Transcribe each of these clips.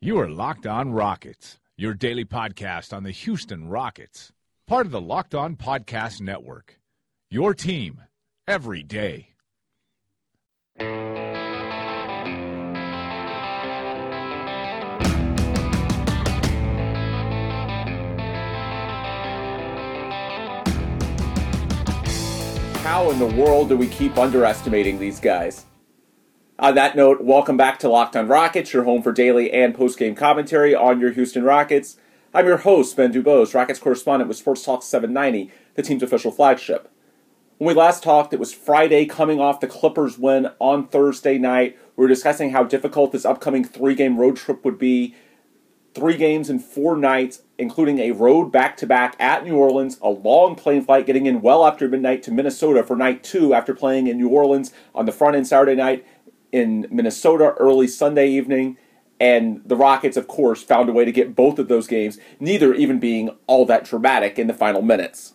You are Locked On Rockets, your daily podcast on the Houston Rockets, part of the Locked On Podcast Network. Your team every day. How in the world do we keep underestimating these guys? On that note, welcome back to Locked on Rockets, your home for daily and post-game commentary on your Houston Rockets. I'm your host, Ben Dubose, Rockets correspondent with Sports Talk 790, the team's official flagship. When we last talked, it was Friday coming off the Clippers win on Thursday night. We were discussing how difficult this upcoming three-game road trip would be. Three games in four nights, including a road back-to-back at New Orleans, a long plane flight getting in well after midnight to Minnesota for night two after playing in New Orleans on the front end Saturday night, in Minnesota early Sunday evening. And the Rockets, of course, found a way to get both of those games, neither even being all that dramatic in the final minutes.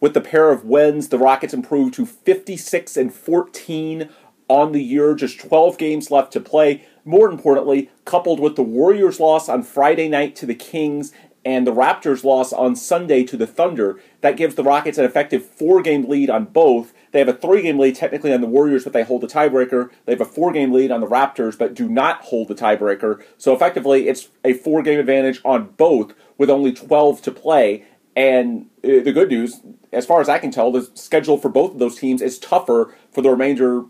With the pair of wins, the Rockets improved to 56 and 14 on the year, just 12 games left to play. More importantly, coupled with the Warriors' loss on Friday night to the Kings and the Raptors' loss on Sunday to the Thunder, that gives the Rockets an effective four game lead on both they have a three game lead technically on the Warriors, but they hold the tiebreaker. They have a four game lead on the Raptors, but do not hold the tiebreaker. So effectively, it's a four game advantage on both with only 12 to play. And uh, the good news, as far as I can tell, the schedule for both of those teams is tougher for the remainder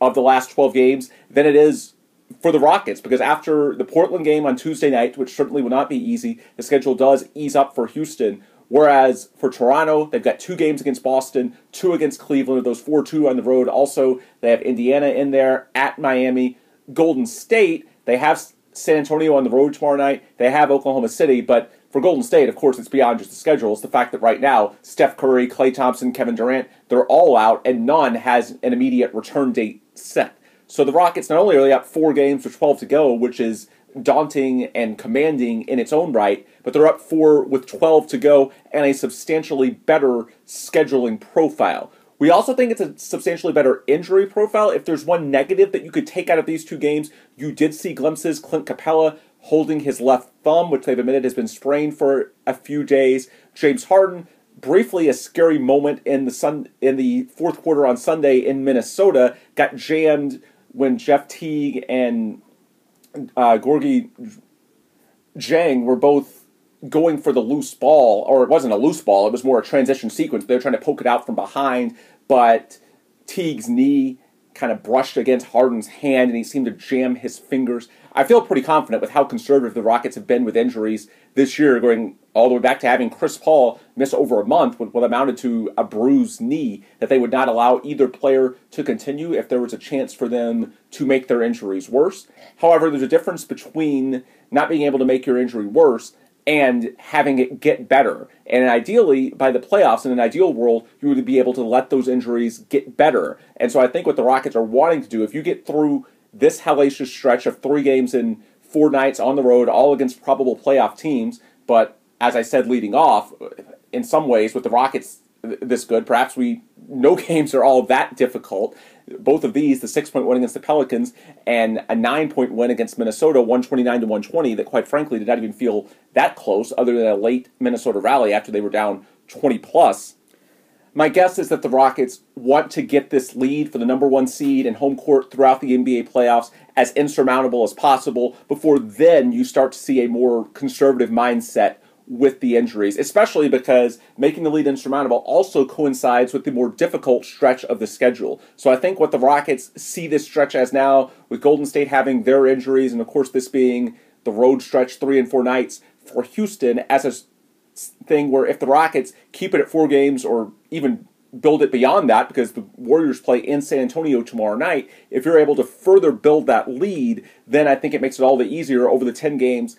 of the last 12 games than it is for the Rockets because after the Portland game on Tuesday night, which certainly will not be easy, the schedule does ease up for Houston Whereas for Toronto, they've got two games against Boston, two against Cleveland, those 4 2 on the road. Also, they have Indiana in there, at Miami. Golden State, they have San Antonio on the road tomorrow night. They have Oklahoma City, but for Golden State, of course, it's beyond just the schedule. It's the fact that right now, Steph Curry, Klay Thompson, Kevin Durant, they're all out, and none has an immediate return date set. So the Rockets not only are they up four games with 12 to go, which is daunting and commanding in its own right, but they're up four with 12 to go and a substantially better scheduling profile. We also think it's a substantially better injury profile. If there's one negative that you could take out of these two games, you did see glimpses. Clint Capela holding his left thumb, which they've admitted has been sprained for a few days. James Harden, briefly a scary moment in the sun in the fourth quarter on Sunday in Minnesota, got jammed when Jeff Teague and uh, Gorgui Dieng were both going for the loose ball, or it wasn't a loose ball, it was more a transition sequence. They were trying to poke it out from behind, but Teague's knee kind of brushed against Harden's hand and he seemed to jam his fingers. I feel pretty confident with how conservative the Rockets have been with injuries this year, going all the way back to having Chris Paul miss over a month with what amounted to a bruised knee, that they would not allow either player to continue if there was a chance for them to make their injuries worse. However, there's a difference between not being able to make your injury worse and having it get better. And ideally, by the playoffs, in an ideal world, you would be able to let those injuries get better. And so I think what the Rockets are wanting to do, if you get through this hellacious stretch of three games in four nights on the road, all against probable playoff teams, but as I said leading off, in some ways, with the Rockets this good, perhaps we no games are all that difficult. Both of these, the six point win against the Pelicans and a nine point win against Minnesota, 129 to 120, that quite frankly did not even feel that close, other than a late Minnesota rally after they were down 20 plus. My guess is that the Rockets want to get this lead for the number one seed and home court throughout the NBA playoffs as insurmountable as possible before then you start to see a more conservative mindset with the injuries, especially because making the lead insurmountable also coincides with the more difficult stretch of the schedule. So I think what the Rockets see this stretch as now, with Golden State having their injuries, and of course this being the road stretch three and four nights for Houston, as a thing where if the Rockets keep it at four games or even build it beyond that because the Warriors play in San Antonio tomorrow night, if you're able to further build that lead, then I think it makes it all the easier over the 10 games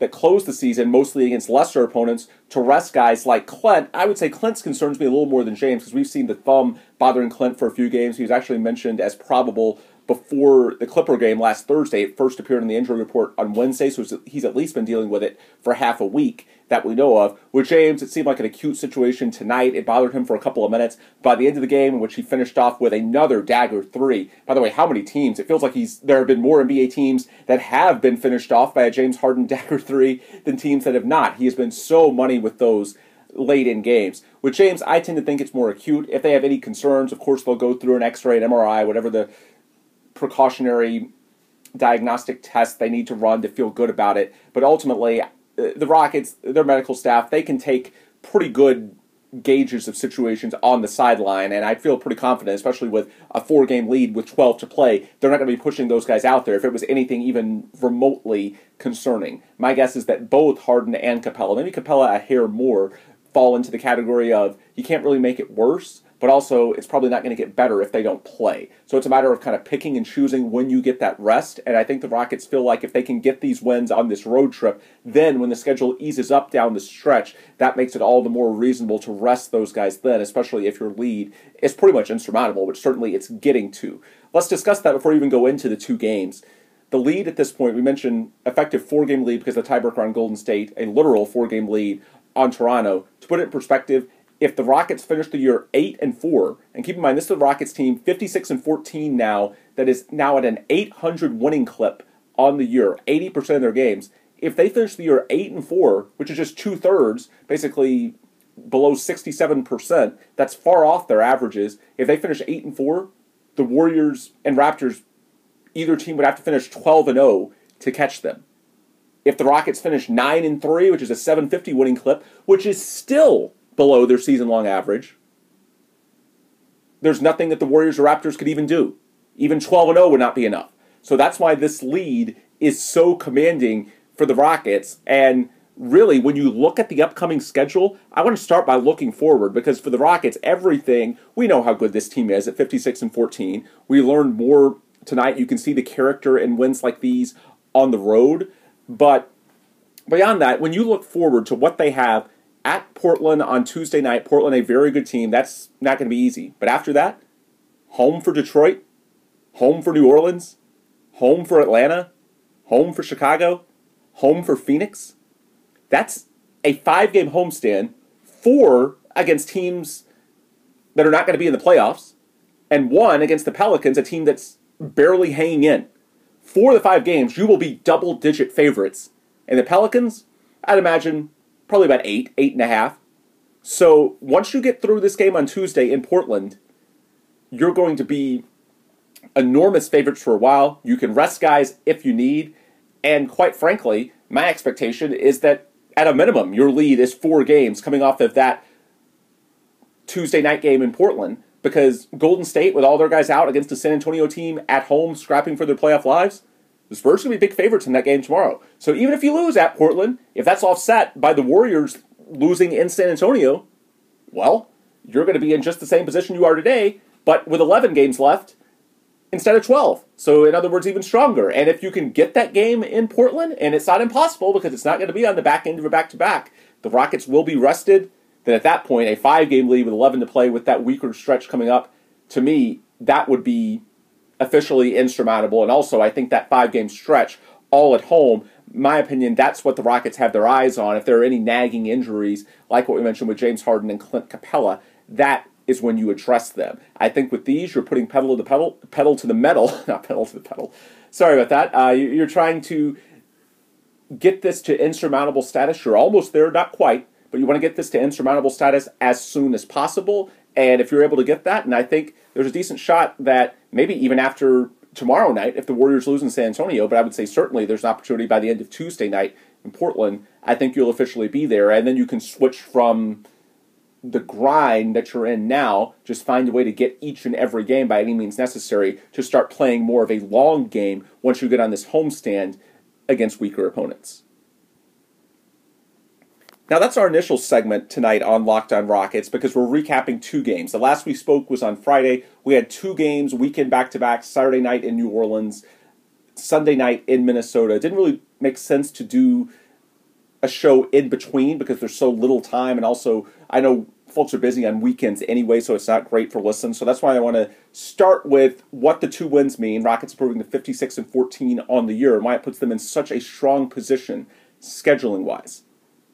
that closed the season, mostly against lesser opponents, to rest guys like Clint. I would say Clint's concerns me a little more than James because we've seen the thumb bothering Clint for a few games. He was actually mentioned as probable before the Clipper game last Thursday. It first appeared in the injury report on Wednesday, so he's at least been dealing with it for half a week that we know of. With James, it seemed like an acute situation tonight. It bothered him for a couple of minutes. By the end of the game, in which he finished off with another dagger three. By the way, how many teams? It feels like he's there have been more NBA teams that have been finished off by a James Harden dagger three than teams that have not. He has been so money with those late in games. With James, I tend to think it's more acute. If they have any concerns, of course, they'll go through an X ray, an MRI, whatever the precautionary diagnostic tests they need to run to feel good about it. But ultimately, uh, the Rockets, their medical staff, they can take pretty good gauges of situations on the sideline, and I feel pretty confident, especially with a four game lead with 12 to play, they're not going to be pushing those guys out there if it was anything even remotely concerning. My guess is that both Harden and Capela, maybe Capela a hair more, fall into the category of you can't really make it worse, but also it's probably not going to get better if they don't play. So it's a matter of kind of picking and choosing when you get that rest. And I think the Rockets feel like if they can get these wins on this road trip, then when the schedule eases up down the stretch, that makes it all the more reasonable to rest those guys then, especially if your lead is pretty much insurmountable, which certainly it's getting to. Let's discuss that before we even go into the two games. The lead at this point, we mentioned effective four game lead because the tiebreaker on Golden State, a literal four game lead on Toronto. To put it in perspective, if the Rockets finish the year 8 and 4, and keep in mind this is the Rockets team 56 and 14 now that is now at an 800 winning clip on the year, 80% of their games. If they finish the year 8 and 4, which is just two thirds, basically below 67%, that's far off their averages. If they finish 8 and 4, the Warriors and Raptors, either team would have to finish 12 and 0 to catch them. If the Rockets finish 9 and 3, which is a 750 winning clip, which is still below their season long average. There's nothing that the Warriors or Raptors could even do. Even 12 0 would not be enough. So that's why this lead is so commanding for the Rockets. And really, when you look at the upcoming schedule, I want to start by looking forward because for the Rockets, everything, we know how good this team is at 56 and 14. We learned more tonight. You can see the character in wins like these on the road. But beyond that, when you look forward to what they have at Portland on Tuesday night. Portland, a very good team. That's not going to be easy. But after that, home for Detroit, home for New Orleans, home for Atlanta, home for Chicago, home for Phoenix. That's a five game homestand, four against teams that are not going to be in the playoffs, and one against the Pelicans, a team that's barely hanging in. For the five games, you will be double digit favorites. And the Pelicans, I'd imagine probably about eight, eight and a half. So once you get through this game on Tuesday in Portland, you're going to be enormous favorites for a while. You can rest guys if you need. And quite frankly, my expectation is that at a minimum, your lead is four games coming off of that Tuesday night game in Portland because Golden State, with all their guys out against the San Antonio team at home scrapping for their playoff lives, the Spurs to be big favorites in that game tomorrow. So even if you lose at Portland, if that's offset by the Warriors losing in San Antonio, well, you're going to be in just the same position you are today, but with 11 games left instead of 12. So, in other words, even stronger. And if you can get that game in Portland, and it's not impossible because it's not going to be on the back end of a back to back, the Rockets will be rested. Then at that point, a five game lead with 11 to play with that weaker stretch coming up, to me, that would be officially insurmountable. And also, I think that five game stretch all at home, my opinion, that's what the Rockets have their eyes on. If there are any nagging injuries, like what we mentioned with James Harden and Clint Capela, that is when you address them. I think with these, you're putting pedal to the pedal, pedal to the metal, not pedal to the pedal. Sorry about that. Uh, you're trying to get this to insurmountable status. You're almost there, not quite, but you want to get this to insurmountable status as soon as possible. And if you're able to get that, and I think there's a decent shot that maybe even after tomorrow night, if the Warriors lose in San Antonio, but I would say certainly there's an opportunity by the end of Tuesday night in Portland, I think you'll officially be there. And then you can switch from the grind that you're in now, just find a way to get each and every game by any means necessary to start playing more of a long game once you get on this homestand against weaker opponents. Now, that's our initial segment tonight on Locked On Rockets because we're recapping two games. The last we spoke was on Friday. We had two games, weekend back to back, Saturday night in New Orleans, Sunday night in Minnesota. It didn't really make sense to do a show in between because there's so little time. And also, I know folks are busy on weekends anyway, so it's not great for listens. So that's why I want to start with what the two wins mean. Rockets improving to 56 and 14 on the year, and why it puts them in such a strong position scheduling wise.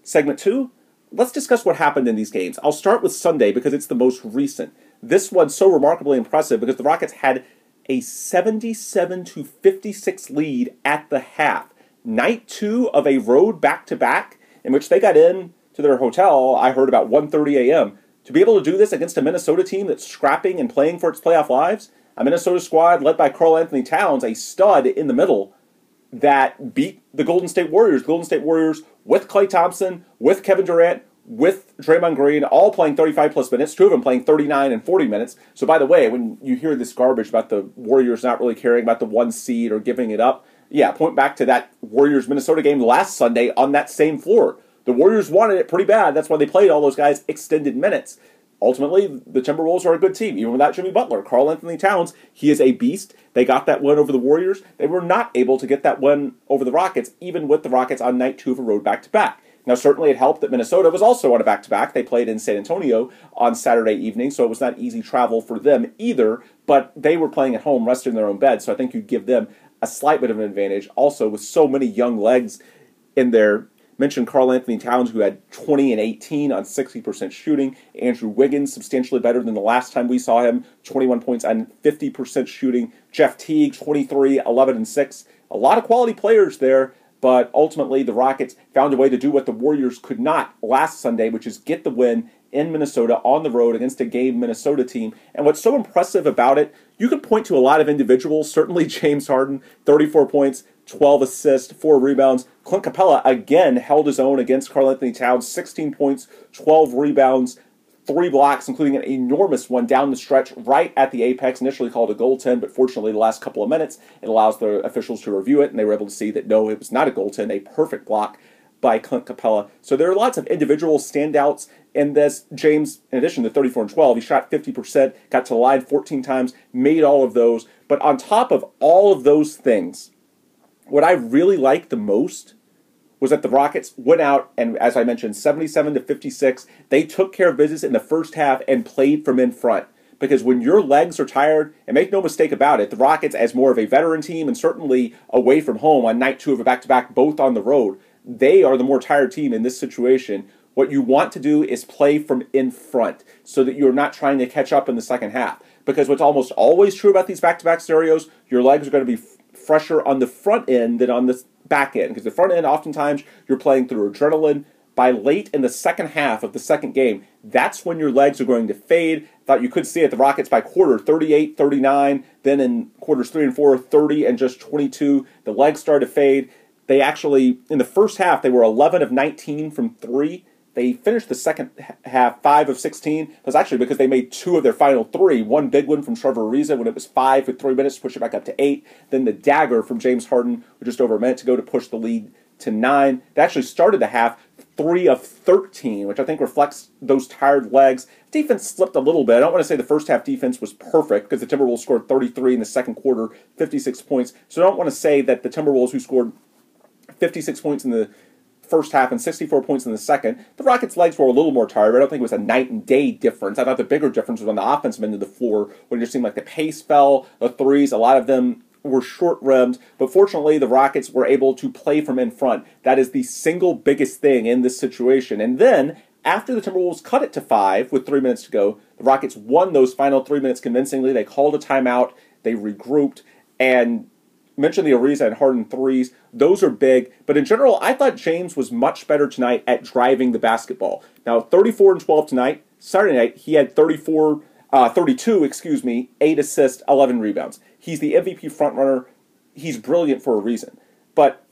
Segment two, let's discuss what happened in these games. I'll start with Sunday because it's the most recent. This one's so remarkably impressive because the Rockets had a 77 to 56 lead at the half. Night two of a road back to back in which they got in to their hotel, I heard about 1:30 a.m. To be able to do this against a Minnesota team that's scrapping and playing for its playoff lives, a Minnesota squad led by Karl-Anthony Towns, a stud in the middle, that beat the Golden State Warriors. Golden State Warriors with Klay Thompson, with Kevin Durant, with Draymond Green, all playing 35 plus minutes, two of them playing 39 and 40 minutes. So, by the way, when you hear this garbage about the Warriors not really caring about the one seed or giving it up, yeah, point back to that Warriors Minnesota game last Sunday on that same floor. The Warriors wanted it pretty bad. That's why they played all those guys extended minutes. Ultimately, the Timberwolves are a good team, even without Jimmy Butler. Karl-Anthony Towns, he is a beast. They got that win over the Warriors. They were not able to get that win over the Rockets, even with the Rockets on night two of a road back to back. Now, certainly it helped that Minnesota was also on a back to back. They played in San Antonio on Saturday evening, so it was not easy travel for them either, but they were playing at home, resting in their own bed, so I think you give them a slight bit of an advantage. Also, with so many young legs in there, mentioned Karl-Anthony Towns, who had 20 and 18 on 60% shooting. Andrew Wiggins, substantially better than the last time we saw him, 21 points on 50% shooting. Jeff Teague, 23, 11 and 6. A lot of quality players there, but ultimately the Rockets found a way to do what the Warriors could not last Sunday, which is get the win in Minnesota on the road against a game Minnesota team. And what's so impressive about it, you can point to a lot of individuals. Certainly James Harden, 34 points, 12 assists, 4 rebounds. Clint Capela again held his own against Karl-Anthony Towns, 16 points, 12 rebounds, 3 blocks, including an enormous one down the stretch right at the apex, initially called a goaltend, but fortunately the last couple of minutes it allows the officials to review it, and they were able to see that no, it was not a goaltend, a perfect block by Clint Capela. So there are lots of individual standouts in this. James, in addition to 34 and 12, he shot 50%, got to the line 14 times, made all of those. But on top of all of those things, what I really liked the most was that the Rockets went out and, as I mentioned, 77 to 56, they took care of business in the first half and played from in front. Because when your legs are tired, and make no mistake about it, the Rockets, as more of a veteran team and certainly away from home on night two of a back to back, both on the road, they are the more tired team in this situation. What you want to do is play from in front so that you're not trying to catch up in the second half. Because what's almost always true about these back to back scenarios, your legs are going to be fresher on the front end than on the back end. Because the front end, oftentimes, you're playing through adrenaline. By late in the second half of the second game, that's when your legs are going to fade. Thought you could see it. The Rockets by quarter 38, 39. Then in quarters three and four, 30 and just 22. The legs started to fade. They actually, in the first half, they were 11 of 19 from three. They finished the second half five of 16. That's actually because they made two of their final three. One big one from Trevor Ariza when it was five with three minutes to push it back up to eight. Then the dagger from James Harden with just over a minute to go to push the lead to nine. They actually started the half three of 13, which I think reflects those tired legs. Defense slipped a little bit. I don't want to say the first half defense was perfect because the Timberwolves scored 33 in the second quarter, 56 points. So I don't want to say that the Timberwolves, who scored 56 points in the first half and 64 points in the second. The Rockets' legs were a little more tired. I don't think it was a night and day difference. I thought the bigger difference was on the offensive end of the floor when it just seemed like the pace fell, the threes, a lot of them were short rimmed, but fortunately the Rockets were able to play from in front. That is the single biggest thing in this situation. And then after the Timberwolves cut it to five with three minutes to go, the Rockets won those final three minutes convincingly. They called a timeout, they regrouped, and mentioned the Ariza and Harden threes. Those are big. But in general, I thought James was much better tonight at driving the basketball. Now, 34 and 12 tonight. Saturday night, he had 34, uh, 32, excuse me, 8 assists, 11 rebounds. He's the MVP frontrunner. He's brilliant for a reason. But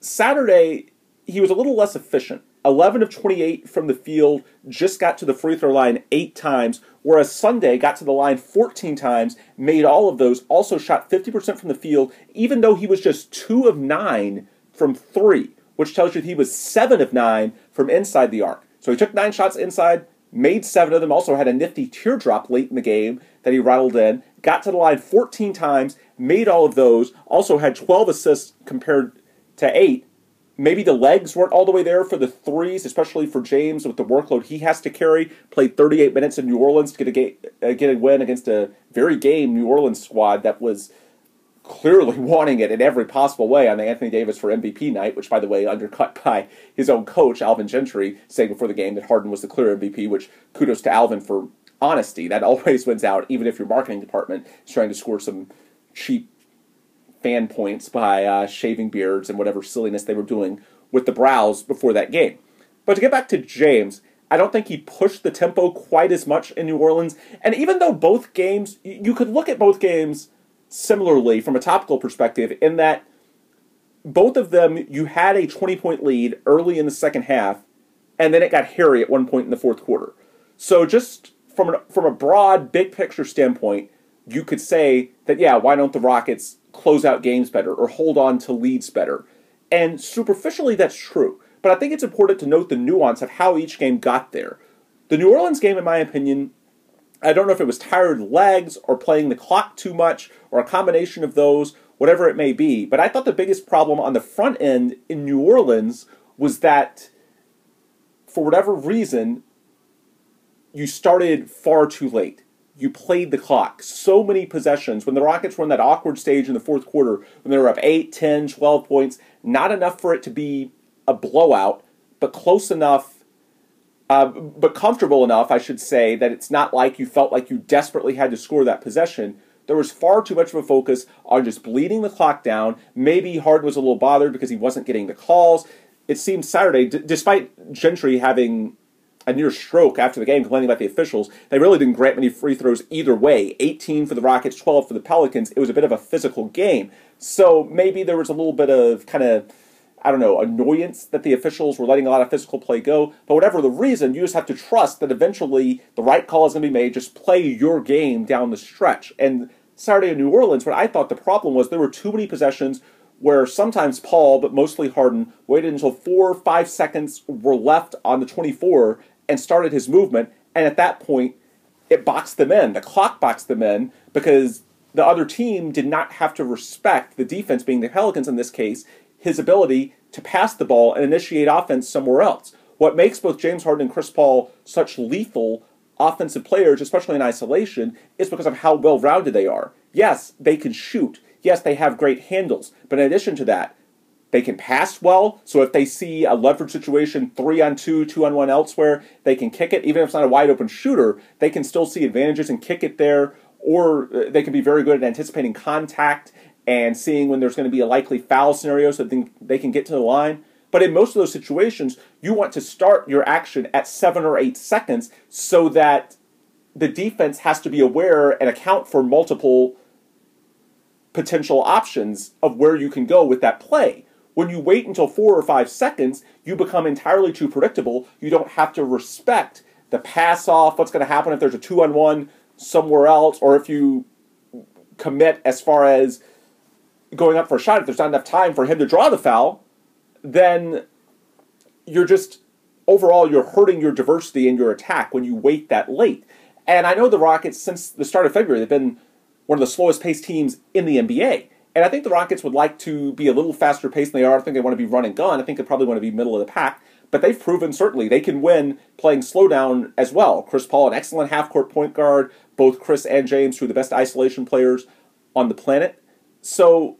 Saturday, he was a little less efficient. 11 of 28 from the field, just got to the free throw line eight times, whereas Sunday got to the line 14 times, made all of those, also shot 50% from the field, even though he was just two of nine from three, which tells you he was seven of nine from inside the arc. So he took nine shots inside, made seven of them, also had a nifty teardrop late in the game that he rattled in, got to the line 14 times, made all of those, also had 12 assists compared to eight maybe the legs weren't all the way there for the threes, especially for James with the workload he has to carry. Played 38 minutes in New Orleans to get a, uh, get a win against a very game New Orleans squad that was clearly wanting it in every possible way on the Anthony Davis for MVP night, which, by the way, undercut by his own coach, Alvin Gentry, saying before the game that Harden was the clear MVP, which kudos to Alvin for honesty. That always wins out, even if your marketing department is trying to score some cheap fan points by uh, shaving beards and whatever silliness they were doing with the brows before that game. But to get back to James, I don't think he pushed the tempo quite as much in New Orleans. And even though both games, you could look at both games similarly from a topical perspective, in that both of them you had a 20 point lead early in the second half, and then it got hairy at one point in the fourth quarter. So just from a, from a broad, big picture standpoint, you could say that yeah, why don't the Rockets close out games better or hold on to leads better? And superficially, that's true. But I think it's important to note the nuance of how each game got there. The New Orleans game, in my opinion, I don't know if it was tired legs or playing the clock too much or a combination of those, whatever it may be. But I thought the biggest problem on the front end in New Orleans was that for whatever reason, you started far too late. You played the clock. So many possessions. When the Rockets were in that awkward stage in the fourth quarter, when they were up 8, 10, 12 points, not enough for it to be a blowout, but close enough, uh, but comfortable enough, I should say, that it's not like you felt like you desperately had to score that possession. There was far too much of a focus on just bleeding the clock down. Maybe Harden was a little bothered because he wasn't getting the calls. It seemed Saturday, d- despite Gentry having a near stroke after the game complaining about the officials. They really didn't grant many free throws either way 18 for the Rockets, 12 for the Pelicans. It was a bit of a physical game. So maybe there was a little bit of kind of I don't know, annoyance that the officials were letting a lot of physical play go. But whatever the reason, you just have to trust that eventually the right call is going to be made. Just play your game down the stretch. And Saturday in New Orleans, what I thought the problem was there were too many possessions where sometimes Paul, but mostly Harden, waited until four or five seconds were left on the 24 and started his movement. And at that point, it boxed them in. The clock boxed them in because the other team did not have to respect the defense, being the Pelicans in this case, his ability to pass the ball and initiate offense somewhere else. What makes both James Harden and Chris Paul such lethal offensive players, especially in isolation, is because of how well rounded they are. Yes, they can shoot. Yes, they have great handles. But in addition to that, they can pass well. So if they see a leverage situation, three on two, two on one elsewhere, they can kick it. Even if it's not a wide open shooter, they can still see advantages and kick it there. Or uh, they can be very good at anticipating contact and seeing when there's going to be a likely foul scenario so that they can get to the line. But in most of those situations, you want to start your action at seven or eight seconds so that the defense has to be aware and account for multiple potential options of where you can go with that play. When you wait until four or five seconds, you become entirely too predictable. You don't have to respect the pass off, what's going to happen if there's a two on one somewhere else, or if you commit as far as going up for a shot, if there's not enough time for him to draw the foul, then you're just overall you're hurting your diversity in your attack when you wait that late. And I know the Rockets since the start of February they've been one of the slowest paced teams in the NBA. And I think the Rockets would like to be a little faster paced than they are. I think they want to be run and gun. I think they probably want to be middle of the pack. But they've proven certainly they can win playing slowdown as well. Chris Paul, an excellent half court point guard. Both Chris and James, who are the best isolation players on the planet. So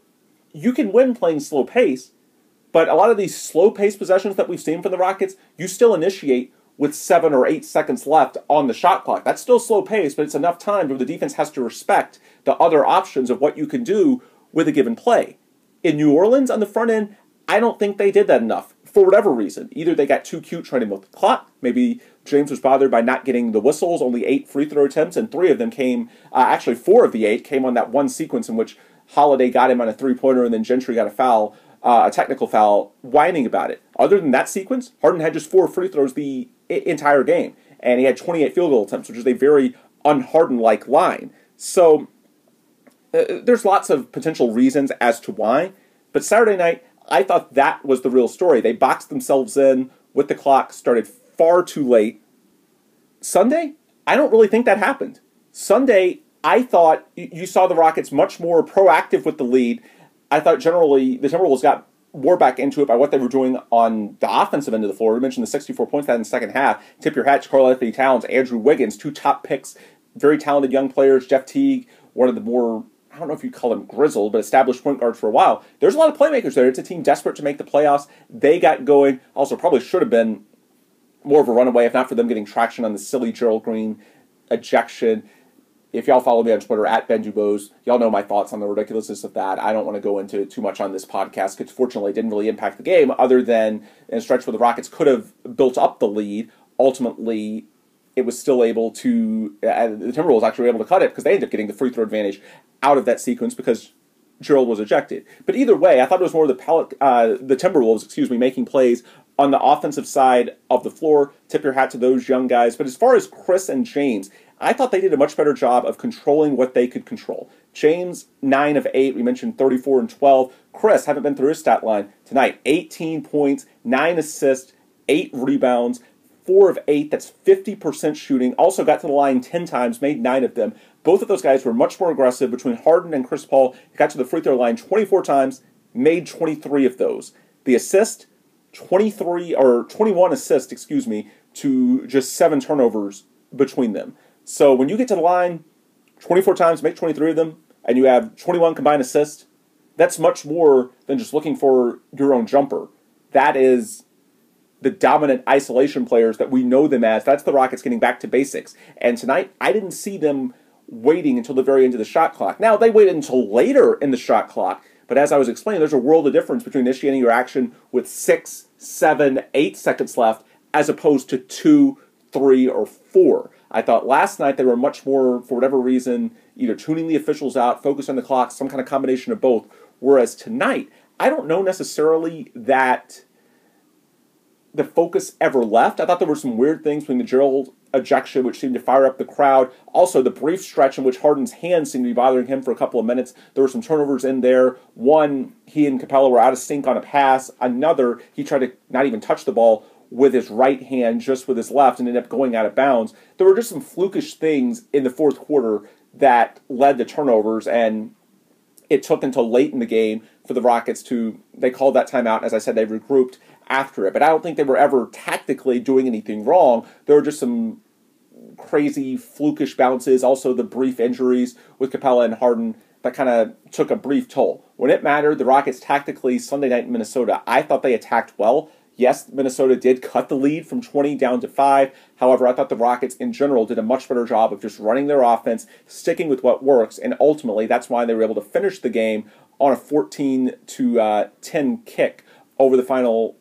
you can win playing slow pace, but a lot of these slow pace possessions that we've seen from the Rockets, you still initiate with seven or eight seconds left on the shot clock. That's still slow pace, but it's enough time where the defense has to respect the other options of what you can do with a given play. In New Orleans on the front end, I don't think they did that enough for whatever reason. Either they got too cute trying to milk the clock, maybe James was bothered by not getting the whistles, only eight free throw attempts, and three of them came, uh, actually, four of the eight came on that one sequence in which Holiday got him on a three pointer and then Gentry got a foul, uh, a technical foul, whining about it. Other than that sequence, Harden had just four free throws the I- entire game, and he had 28 field goal attempts, which is a very unhardened like line. So uh, there's lots of potential reasons as to why, but Saturday night, I thought that was the real story. They boxed themselves in with the clock, started far too late. Sunday, I don't really think that happened. Sunday, I thought you saw the Rockets much more proactive with the lead. I thought generally the Timberwolves got more back into it by what they were doing on the offensive end of the floor. We mentioned the 64 points that in the second half. Tip your hat to Karl-Anthony Towns, Andrew Wiggins, two top picks, very talented young players. Jeff Teague, one of the more I don't know if you call them grizzled, but established point guards for a while. There's a lot of playmakers there. It's a team desperate to make the playoffs. They got going. Also, probably should have been more of a runaway if not for them getting traction on the silly Gerald Green ejection. If y'all follow me on Twitter at Ben Dubose, y'all know my thoughts on the ridiculousness of that. I don't want to go into too much on this podcast because fortunately it didn't really impact the game other than in a stretch where the Rockets could have built up the lead. Ultimately, it was still able to, uh, the Timberwolves actually were able to cut it because they ended up getting the free throw advantage out of that sequence because Gerald was ejected. But either way, I thought it was more the Pel- uh, the Timberwolves, excuse me, making plays on the offensive side of the floor. Tip your hat to those young guys. But as far as Chris and James, I thought they did a much better job of controlling what they could control. James, 9 of 8. We mentioned 34 and 12. Chris, haven't been through his stat line tonight. 18 points, 9 assists, 8 rebounds, 4 of 8. That's 50% shooting. Also got to the line 10 times, made 9 of them. Both of those guys were much more aggressive between Harden and Chris Paul. Got to the free throw line 24 times, made 23 of those. The assist, 23 or 21 assists, excuse me, to just seven turnovers between them. So when you get to the line 24 times, make 23 of them, and you have 21 combined assists, that's much more than just looking for your own jumper. That is the dominant isolation players that we know them as. That's the Rockets getting back to basics. And tonight, I didn't see them waiting until the very end of the shot clock. Now, they waited until later in the shot clock, but as I was explaining, there's a world of difference between initiating your action with six, seven, eight seconds left as opposed to two, three, or four. I thought last night they were much more, for whatever reason, either tuning the officials out, focused on the clock, some kind of combination of both. Whereas tonight, I don't know necessarily that the focus ever left. I thought there were some weird things between the Gerald ejection, which seemed to fire up the crowd. Also, the brief stretch in which Harden's hands seemed to be bothering him for a couple of minutes. There were some turnovers in there. One, he and Capela were out of sync on a pass. Another, he tried to not even touch the ball with his right hand, just with his left, and ended up going out of bounds. There were just some flukish things in the fourth quarter that led to turnovers, and it took until late in the game for the Rockets to, they called that timeout. As I said, they regrouped after it. But I don't think they were ever tactically doing anything wrong. There were just some crazy, flukish bounces. Also, the brief injuries with Capela and Harden that kind of took a brief toll. When it mattered, the Rockets tactically Sunday night in Minnesota, I thought they attacked well. Yes, Minnesota did cut the lead from 20 down to 5. However, I thought the Rockets in general did a much better job of just running their offense, sticking with what works, and ultimately that's why they were able to finish the game on a 14 to uh, 10 kick over the final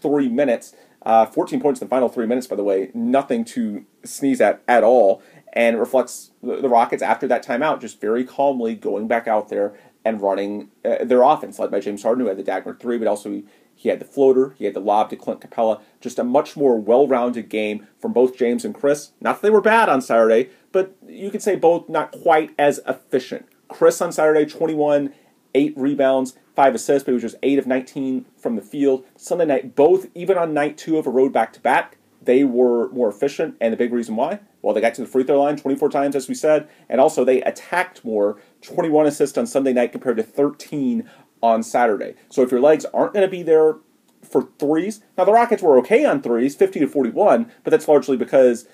three minutes. Uh, 14 points in the final three minutes, by the way, nothing to sneeze at at all. And it reflects the, Rockets after that timeout just very calmly going back out there and running uh, their offense, led by James Harden, who had the dagger three, but also he had the floater, he had the lob to Clint Capela. Just a much more well rounded game from both James and Chris. Not that they were bad on Saturday, but you could say both not quite as efficient. Chris on Saturday, 21, 8 rebounds, five assists, but he was just eight of 19 from the field. Sunday night, both, even on night two of a road back to back, they were more efficient. And the big reason why? Well, they got to the free throw line 24 times, as we said, and also they attacked more 21 assists on Sunday night compared to 13 on Saturday. So if your legs aren't going to be there for threes, now the Rockets were okay on threes, 50 to 41, but that's largely because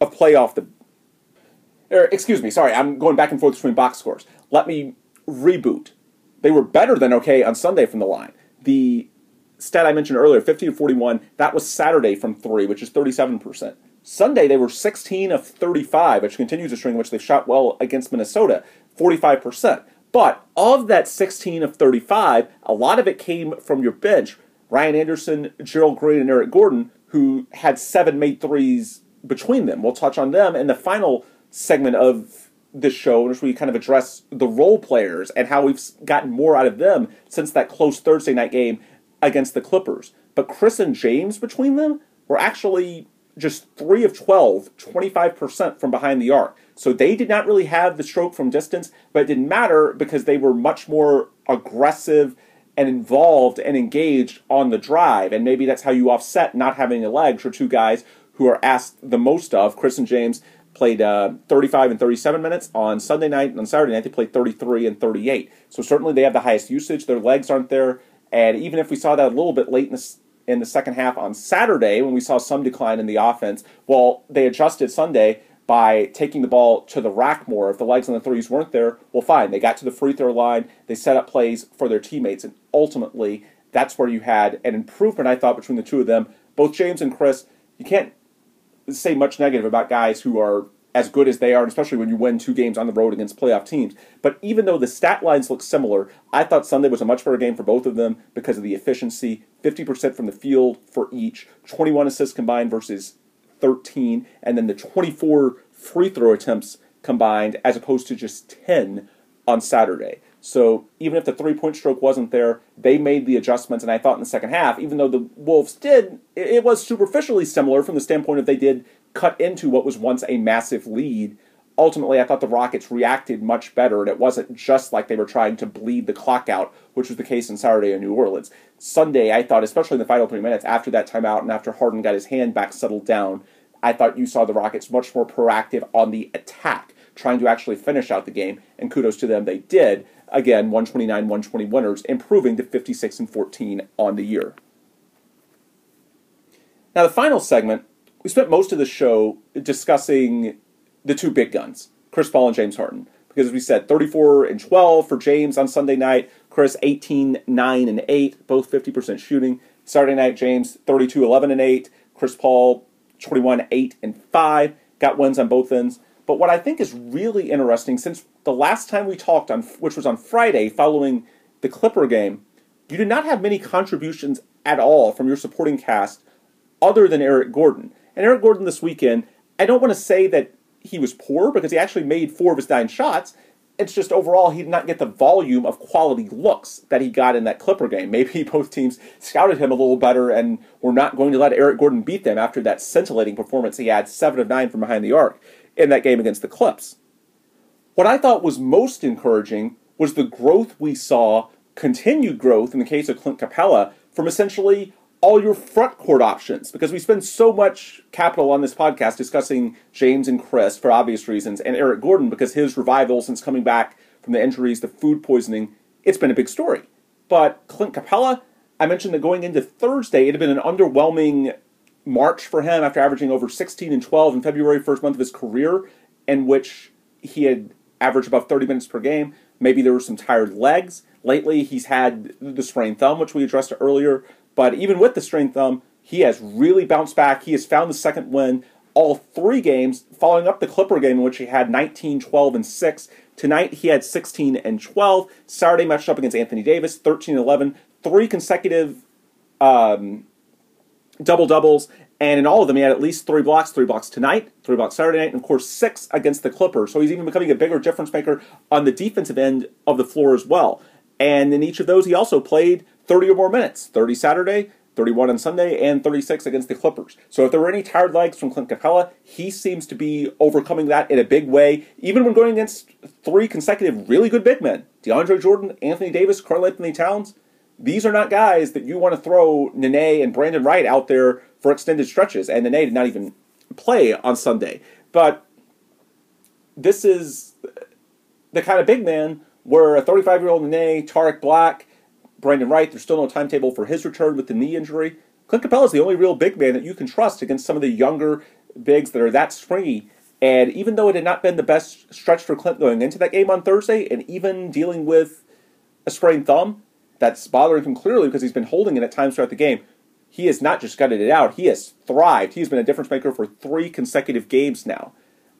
of playoff the. Or, excuse me, sorry, I'm going back and forth between box scores. Let me reboot. They were better than okay on Sunday from the line. The stat I mentioned earlier, 50 to 41, that was Saturday from three, which is 37%. Sunday, they were 16 of 35, which continues a string in which they shot well against Minnesota, 45%. But of that 16 of 35, a lot of it came from your bench. Ryan Anderson, Gerald Green, and Eric Gordon, who had seven made threes between them. We'll touch on them in the final segment of this show in which we kind of address the role players and how we've gotten more out of them since that close Thursday night game against the Clippers. But Chris and James between them were actually just 3 of 12, 25% from behind the arc. So they did not really have the stroke from distance, but it didn't matter because they were much more aggressive and involved and engaged on the drive. And maybe that's how you offset not having a leg for two guys who are asked the most of. Chris and James played uh, 35 and 37 minutes on Sunday night. and On Saturday night, they played 33 and 38. So certainly they have the highest usage. Their legs aren't there And even if we saw that a little bit late in the, in the second half on Saturday, when we saw some decline in the offense, well, they adjusted Sunday by taking the ball to the rack more. If the legs on the threes weren't there, well, fine. They got to the free throw line, they set up plays for their teammates, and ultimately, that's where you had an improvement, I thought, between the two of them. Both James and Chris, you can't say much negative about guys who are as good as they are, especially when you win two games on the road against playoff teams. But even though the stat lines look similar, I thought Sunday was a much better game for both of them because of the efficiency 50% from the field for each, 21 assists combined versus 13, and then the 24 free throw attempts combined as opposed to just 10 on Saturday. So even if the three point stroke wasn't there, they made the adjustments. And I thought in the second half, even though the Wolves did, it was superficially similar from the standpoint of they did cut into what was once a massive lead. Ultimately, I thought the Rockets reacted much better, and it wasn't just like they were trying to bleed the clock out, which was the case in Saturday in New Orleans. Sunday, I thought, especially in the final three minutes after that timeout and after Harden got his hand back settled down, I thought you saw the Rockets much more proactive on the attack, trying to actually finish out the game, and kudos to them, they did. Again, 129 120 winners, improving to 56 and 14 on the year. Now, the final segment, we spent most of the show discussing the two big guns, Chris Paul and James Harden. Because as we said, 34 and 12 for James on Sunday night, Chris 18, 9 and 8, both 50% shooting. Saturday night, James 32, 11 and 8, Chris Paul 21, 8 and 5, got wins on both ends. But what I think is really interesting, since the last time we talked on, which was on Friday following the Clipper game, you did not have many contributions at all from your supporting cast other than Eric Gordon. And Eric Gordon this weekend, I don't want to say that he was poor because he actually made four of his nine shots. It's just overall he did not get the volume of quality looks that he got in that Clipper game. Maybe both teams scouted him a little better and were not going to let Eric Gordon beat them after that scintillating performance he had, seven of nine from behind the arc in that game against the Clips. What I thought was most encouraging was the growth we saw, continued growth in the case of Clint Capela, from essentially all your front court options because we spend so much capital on this podcast discussing James and Chris for obvious reasons, and Eric Gordon because his revival since coming back from the injuries, the food poisoning, it's been a big story. But Clint Capela, I mentioned that going into Thursday, it had been an underwhelming March for him after averaging over 16 and 12 in February, first month of his career, in which he had averaged above 30 minutes per game. Maybe there were some tired legs. Lately, he's had the sprained thumb, which we addressed earlier. But even with the strained thumb, he has really bounced back. He has found the second win all three games, following up the Clipper game in which he had 19, 12, and 6. Tonight, he had 16 and 12. Saturday matched up against Anthony Davis, 13 and 11. Three consecutive um, double doubles, and in all of them, he had at least three blocks, three blocks tonight, three blocks Saturday night, and of course, six against the Clippers. So he's even becoming a bigger difference maker on the defensive end of the floor as well. And in each of those, he also played 30 or more minutes 30 Saturday, 31 on Sunday, and 36 against the Clippers. So if there were any tired legs from Clint Capela, he seems to be overcoming that in a big way, even when going against three consecutive really good big men DeAndre Jordan, Anthony Davis, Karl-Anthony Towns. These are not guys that you want to throw Nene and Brandon Wright out there for extended stretches, and Nene did not even play on Sunday. But this is the kind of big man where a 35 year old Nene, Tarik Black, Brandon Wright, there's still no timetable for his return with the knee injury. Clint Capela is the only real big man that you can trust against some of the younger bigs that are that springy. And even though it had not been the best stretch for Clint going into that game on Thursday, and even dealing with a sprained thumb, that's bothering him clearly because he's been holding it at times throughout the game. He has not just gutted it out, he has thrived. He's been a difference maker for three consecutive games now.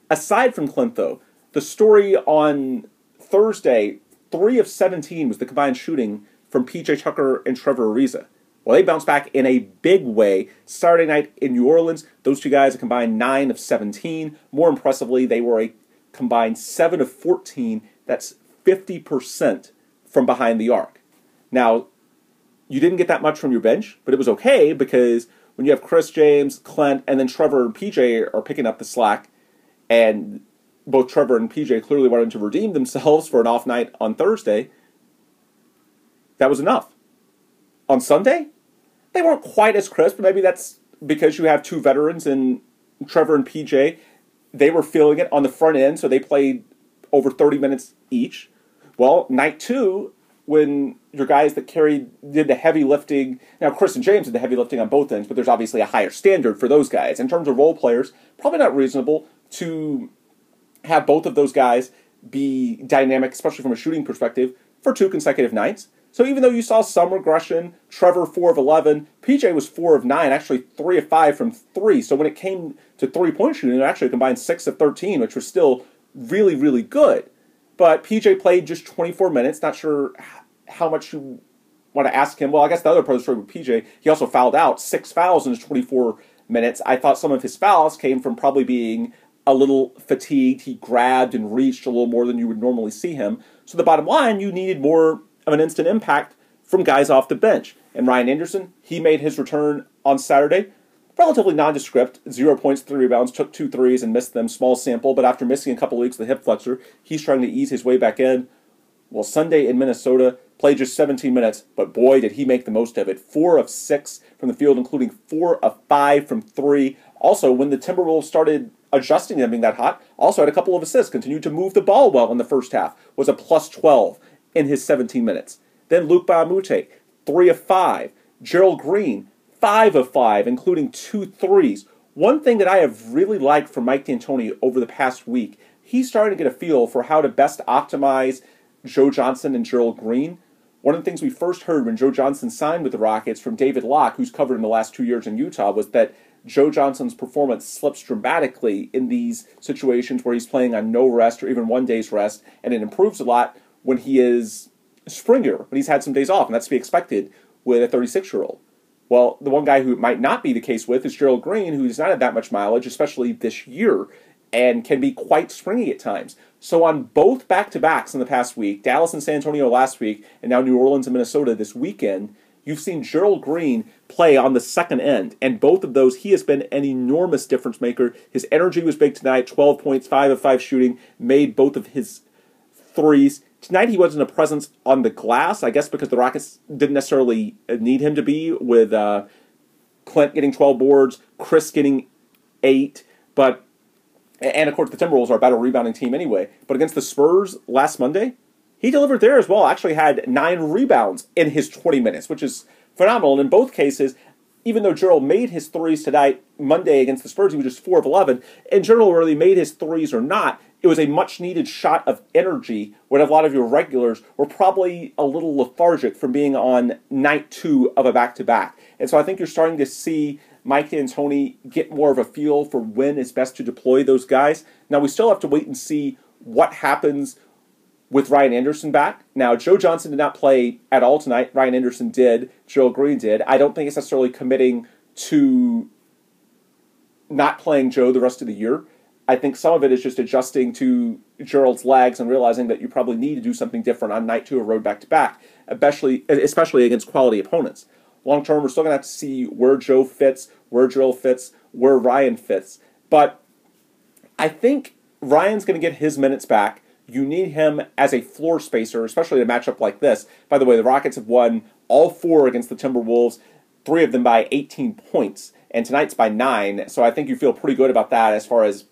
Aside from Clint, though, the story on Thursday, three of 17 was the combined shooting from PJ Tucker and Trevor Ariza. Well, they bounced back in a big way. Saturday night in New Orleans, those two guys combined 9 of 17. More impressively, they were a combined 7 of 14. That's 50% from behind the arc. Now, you didn't get that much from your bench, but it was okay because when you have Chris James, Clint, and then Trevor and PJ are picking up the slack, and both Trevor and PJ clearly wanted to redeem themselves for an off night on Thursday, that was enough. On Sunday, they weren't quite as crisp, maybe that's because you have two veterans in Trevor and PJ. They were feeling it on the front end, so they played over 30 minutes each. Well, night two, when your guys that carried did the heavy lifting. Now, Chris and James did the heavy lifting on both ends, but there's obviously a higher standard for those guys. In terms of role players, probably not reasonable to have both of those guys be dynamic, especially from a shooting perspective, for two consecutive nights. So even though you saw some regression, Trevor 4 of 11, PJ was 4 of 9, actually 3 of 5 from 3. So when it came to three point shooting, it actually combined 6 of 13, which was still really, really good. But PJ played just 24 minutes. Not sure how much you want to ask him. Well, I guess the other part of the story with PJ, he also fouled out six fouls in his 24 minutes. I thought some of his fouls came from probably being a little fatigued. He grabbed and reached a little more than you would normally see him. So the bottom line, you needed more of an instant impact from guys off the bench. And Ryan Anderson, he made his return on Saturday. Relatively nondescript, zero points, three rebounds, took two threes and missed them, small sample. But after missing a couple weeks the hip flexor, he's trying to ease his way back in. Well, Sunday in Minnesota, played just 17 minutes, but boy, did he make the most of it. Four of six from the field, including four of five from three. Also, when the Timberwolves started adjusting them being that hot, also had a couple of assists, continued to move the ball well in the first half, was a plus 12 in his 17 minutes. Then Luke Moute, three of five. Gerald Green, five of five, including two threes. One thing that I have really liked from Mike D'Antoni over the past week, he's starting to get a feel for how to best optimize Joe Johnson and Gerald Green. One of the things we first heard when Joe Johnson signed with the Rockets from David Locke, who's covered in the last two years in Utah, was that Joe Johnson's performance slips dramatically in these situations where he's playing on no rest or even one day's rest, and it improves a lot when he is Springer, when he's had some days off, and that's to be expected with a 36 year old. Well, the one guy who might not be the case with is Gerald Green, who does not had that much mileage, especially this year, and can be quite springy at times. So on both back to backs in the past week, Dallas and San Antonio last week, and now New Orleans and Minnesota this weekend, you've seen Gerald Green play on the second end, and both of those he has been an enormous difference maker. His energy was big tonight, 12 points, 5 of 5 shooting, made both of his threes. Tonight he wasn't a presence on the glass, I guess because the Rockets didn't necessarily need him to be, with uh, Clint getting 12 boards, Chris getting 8, but and of course the Timberwolves are a better rebounding team anyway. But against the Spurs last Monday, he delivered there as well. Actually had nine rebounds in his 20 minutes, which is phenomenal. And in both cases, even though Gerald made his threes tonight, Monday against the Spurs, he was just 4 of 11. And Gerald really made his threes or not, it was a much needed shot of energy when a lot of your regulars were probably a little lethargic from being on night two of a back to back. And so I think you're starting to see Mike D'Antoni get more of a feel for when it's best to deploy those guys. Now we still have to wait and see what happens with Ryan Anderson back. Now Joe Johnson did not play at all tonight. Ryan Anderson did. Joe Green did. I don't think it's necessarily committing to not playing Joe the rest of the year. I think some of it is just adjusting to Gerald's legs and realizing that you probably need to do something different on night two or road back to back, especially especially against quality opponents. Long term, we're still going to have to see where Joe fits, where Gerald fits, where Ryan fits. But I think Ryan's going to get his minutes back. You need him as a floor spacer, especially in a matchup like this. By the way, the Rockets have won all four against the Timberwolves, three of them by 18 points, and tonight's by nine. So I think you feel pretty good about that as far as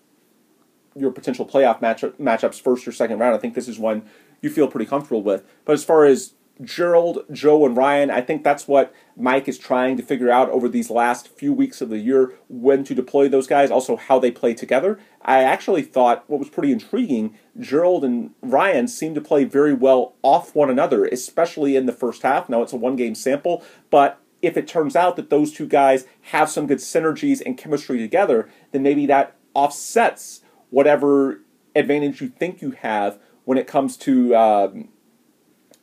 your potential playoff matchup, matchups, first or second round. I think this is one you feel pretty comfortable with. But as far as Gerald, Joe, and Ryan, I think that's what Mike is trying to figure out over these last few weeks of the year when to deploy those guys, also how they play together. I actually thought what was pretty intriguing Gerald and Ryan seemed to play very well off one another, especially in the first half. Now it's a one game sample, but if it turns out that those two guys have some good synergies and chemistry together, then maybe that offsets whatever advantage you think you have when it comes to. Um,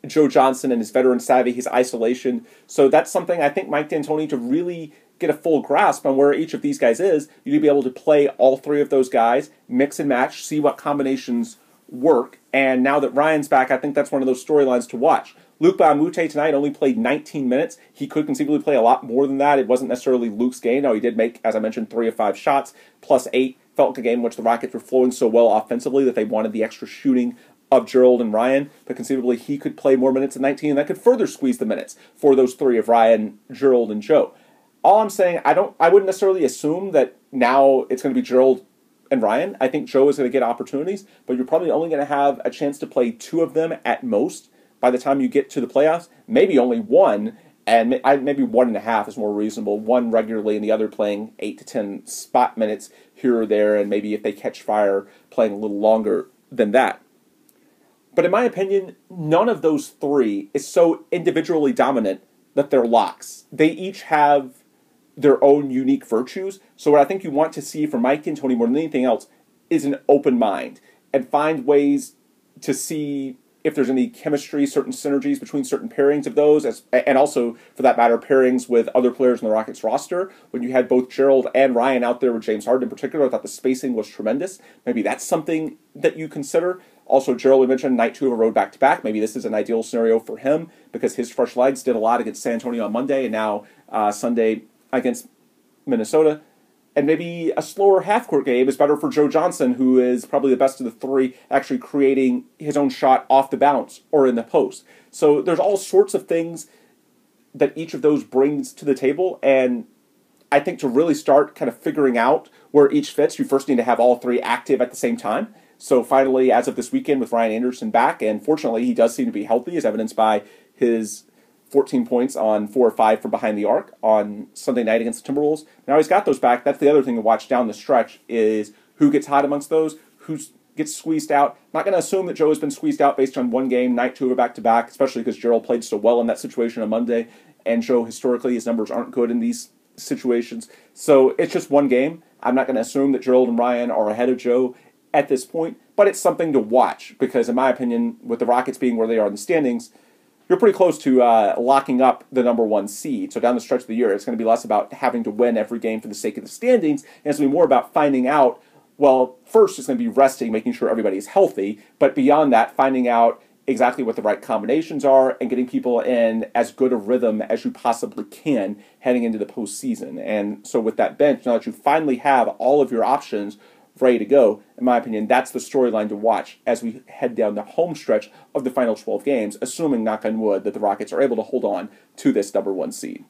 Joe Johnson and his veteran savvy, his isolation. So that's something I think Mike D'Antoni to really get a full grasp on where each of these guys is. You need to be able to play all three of those guys, mix and match, see what combinations work. And now that Ryan's back, I think that's one of those storylines to watch. Luke Moute tonight only played 19 minutes. He could conceivably play a lot more than that. It wasn't necessarily Luke's game. Now, he did make, as I mentioned, three of five shots, plus eight. Felt a game in which the Rockets were flowing so well offensively that they wanted the extra shooting of Gerald and Ryan, but conceivably he could play more minutes at 19, and that could further squeeze the minutes for those three of Ryan, Gerald, and Joe. All I'm saying, I don't, I wouldn't necessarily assume that now it's going to be Gerald and Ryan. I think Joe is going to get opportunities, but you're probably only going to have a chance to play two of them at most by the time you get to the playoffs, maybe only one, and maybe one and a half is more reasonable. One regularly, and the other playing eight to ten spot minutes here or there, and maybe if they catch fire, playing a little longer than that. But in my opinion, none of those three is so individually dominant that they're locks. They each have their own unique virtues. So what I think you want to see from Mike D'Antoni more than anything else is an open mind and find ways to see if there's any chemistry, certain synergies between certain pairings of those, as, and also, for that matter, pairings with other players in the Rockets roster. When you had both Gerald and Ryan out there with James Harden in particular, I thought the spacing was tremendous. Maybe that's something that you consider. Also, Gerald, we mentioned night two of a road back to back. Maybe this is an ideal scenario for him because his fresh legs did a lot against San Antonio on Monday and now uh, Sunday against Minnesota. And maybe a slower half court game is better for Joe Johnson, who is probably the best of the three, actually creating his own shot off the bounce or in the post. So there's all sorts of things that each of those brings to the table. And I think to really start kind of figuring out where each fits, you first need to have all three active at the same time. So finally, as of this weekend, with Ryan Anderson back, and fortunately, he does seem to be healthy, as evidenced by his 14 points on four or five from behind the arc on Sunday night against the Timberwolves. Now he's got those back. That's the other thing to watch down the stretch is who gets hot amongst those, who gets squeezed out. Not going to assume that Joe has been squeezed out based on one game, night two of back to back, especially because Gerald played so well in that situation on Monday, and Joe historically his numbers aren't good in these situations. So it's just one game. I'm not going to assume that Gerald and Ryan are ahead of Joe at this point, but it's something to watch because, in my opinion, with the Rockets being where they are in the standings, you're pretty close to uh, locking up the number one seed. So down the stretch of the year, it's going to be less about having to win every game for the sake of the standings, and it's going to be more about finding out. Well, first it's going to be resting, making sure everybody's healthy, but beyond that, finding out exactly what the right combinations are and getting people in as good a rhythm as you possibly can heading into the postseason. And so with that bench, now that you finally have all of your options ready to go. In my opinion, that's the storyline to watch as we head down the home stretch of the final 12 games, assuming, knock on wood, that the Rockets are able to hold on to this number one seed.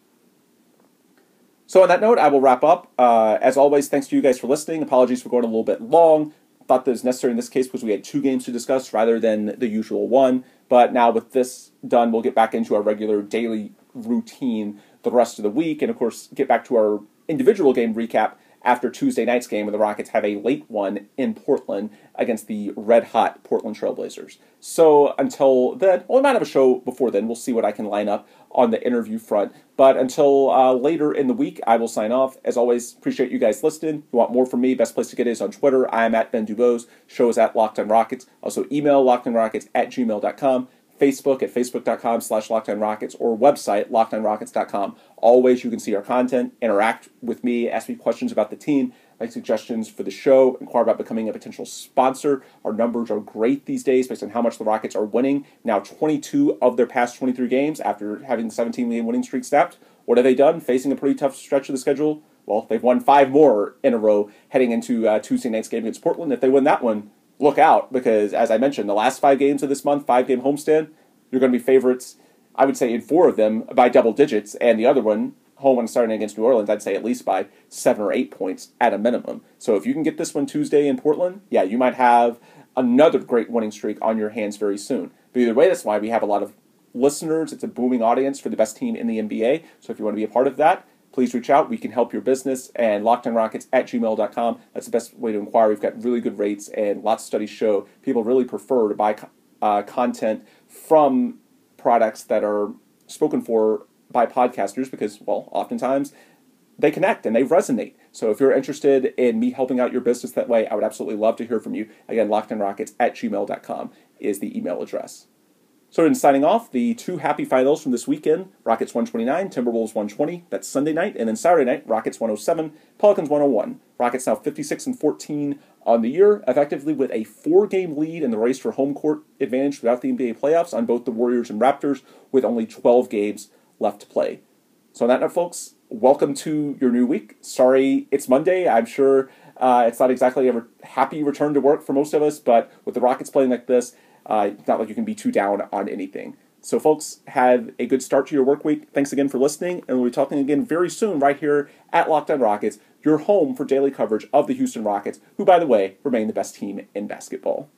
So, on that note, I will wrap up. Uh, as always, thanks to you guys for listening. Apologies for going a little bit long. Thought that was necessary in this case because we had two games to discuss rather than the usual one. But now, with this done, we'll get back into our regular daily routine the rest of the week, and of course, get back to our individual game recap after Tuesday night's game when the Rockets have a late one in Portland against the red hot Portland Trailblazers. So until then, well, we might have a show before then. We'll see what I can line up on the interview front. But until uh, later in the week, I will sign off. As always, appreciate you guys listening. If you want more from me, best place to get is on Twitter. I am at Ben Dubose. Show is at Locked on Rockets. Also, email lockedonrockets at gmail.com. Facebook at facebook.com slash Rockets or website lockedonrockets.com. Always you can see our content, interact with me, ask me questions about the team, make suggestions for the show, inquire about becoming a potential sponsor. Our numbers are great these days based on how much the Rockets are winning. Now 22 of their past 23 games after having the 17 game winning streak snapped. What have they done? Facing a pretty tough stretch of the schedule. Well, they've won five more in a row heading into uh, Tuesday night's game against Portland. If they win that one, look out because, as I mentioned, the last five games of this month, five game homestand, you're going to be favorites. I would say in four of them by double digits, and the other one home and starting against New Orleans, I'd say at least by seven or eight points at a minimum. So if you can get this one Tuesday in Portland, yeah, you might have another great winning streak on your hands very soon. But either way, that's why we have a lot of listeners. It's a booming audience for the best team in the NBA. So if you want to be a part of that, please reach out. We can help your business and lockedonrockets at gmail.com. That's the best way to inquire. We've got really good rates and lots of studies show people really prefer to buy uh, content from products that are spoken for by podcasters because, well, oftentimes they connect and they resonate. So if you're interested in me helping out your business that way, I would absolutely love to hear from you. Again, lockedonrockets at gmail.com is the email address. So in signing off, the two happy finals from this weekend, Rockets 129, Timberwolves 120. That's Sunday night. And then Saturday night, Rockets 107, Pelicans 101. Rockets now 56 and 14 on the year, effectively with a four-game lead in the race for home court advantage throughout the NBA playoffs on both the Warriors and Raptors, with only 12 games left to play. So on that note, folks, welcome to your new week. Sorry it's Monday. I'm sure uh, it's not exactly a happy return to work for most of us, but with the Rockets playing like this, uh, it's not like you can be too down on anything. So, folks, have a good start to your work week. Thanks again for listening, and we'll be talking again very soon right here at Locked On Rockets, your home for daily coverage of the Houston Rockets, who, by the way, remain the best team in basketball.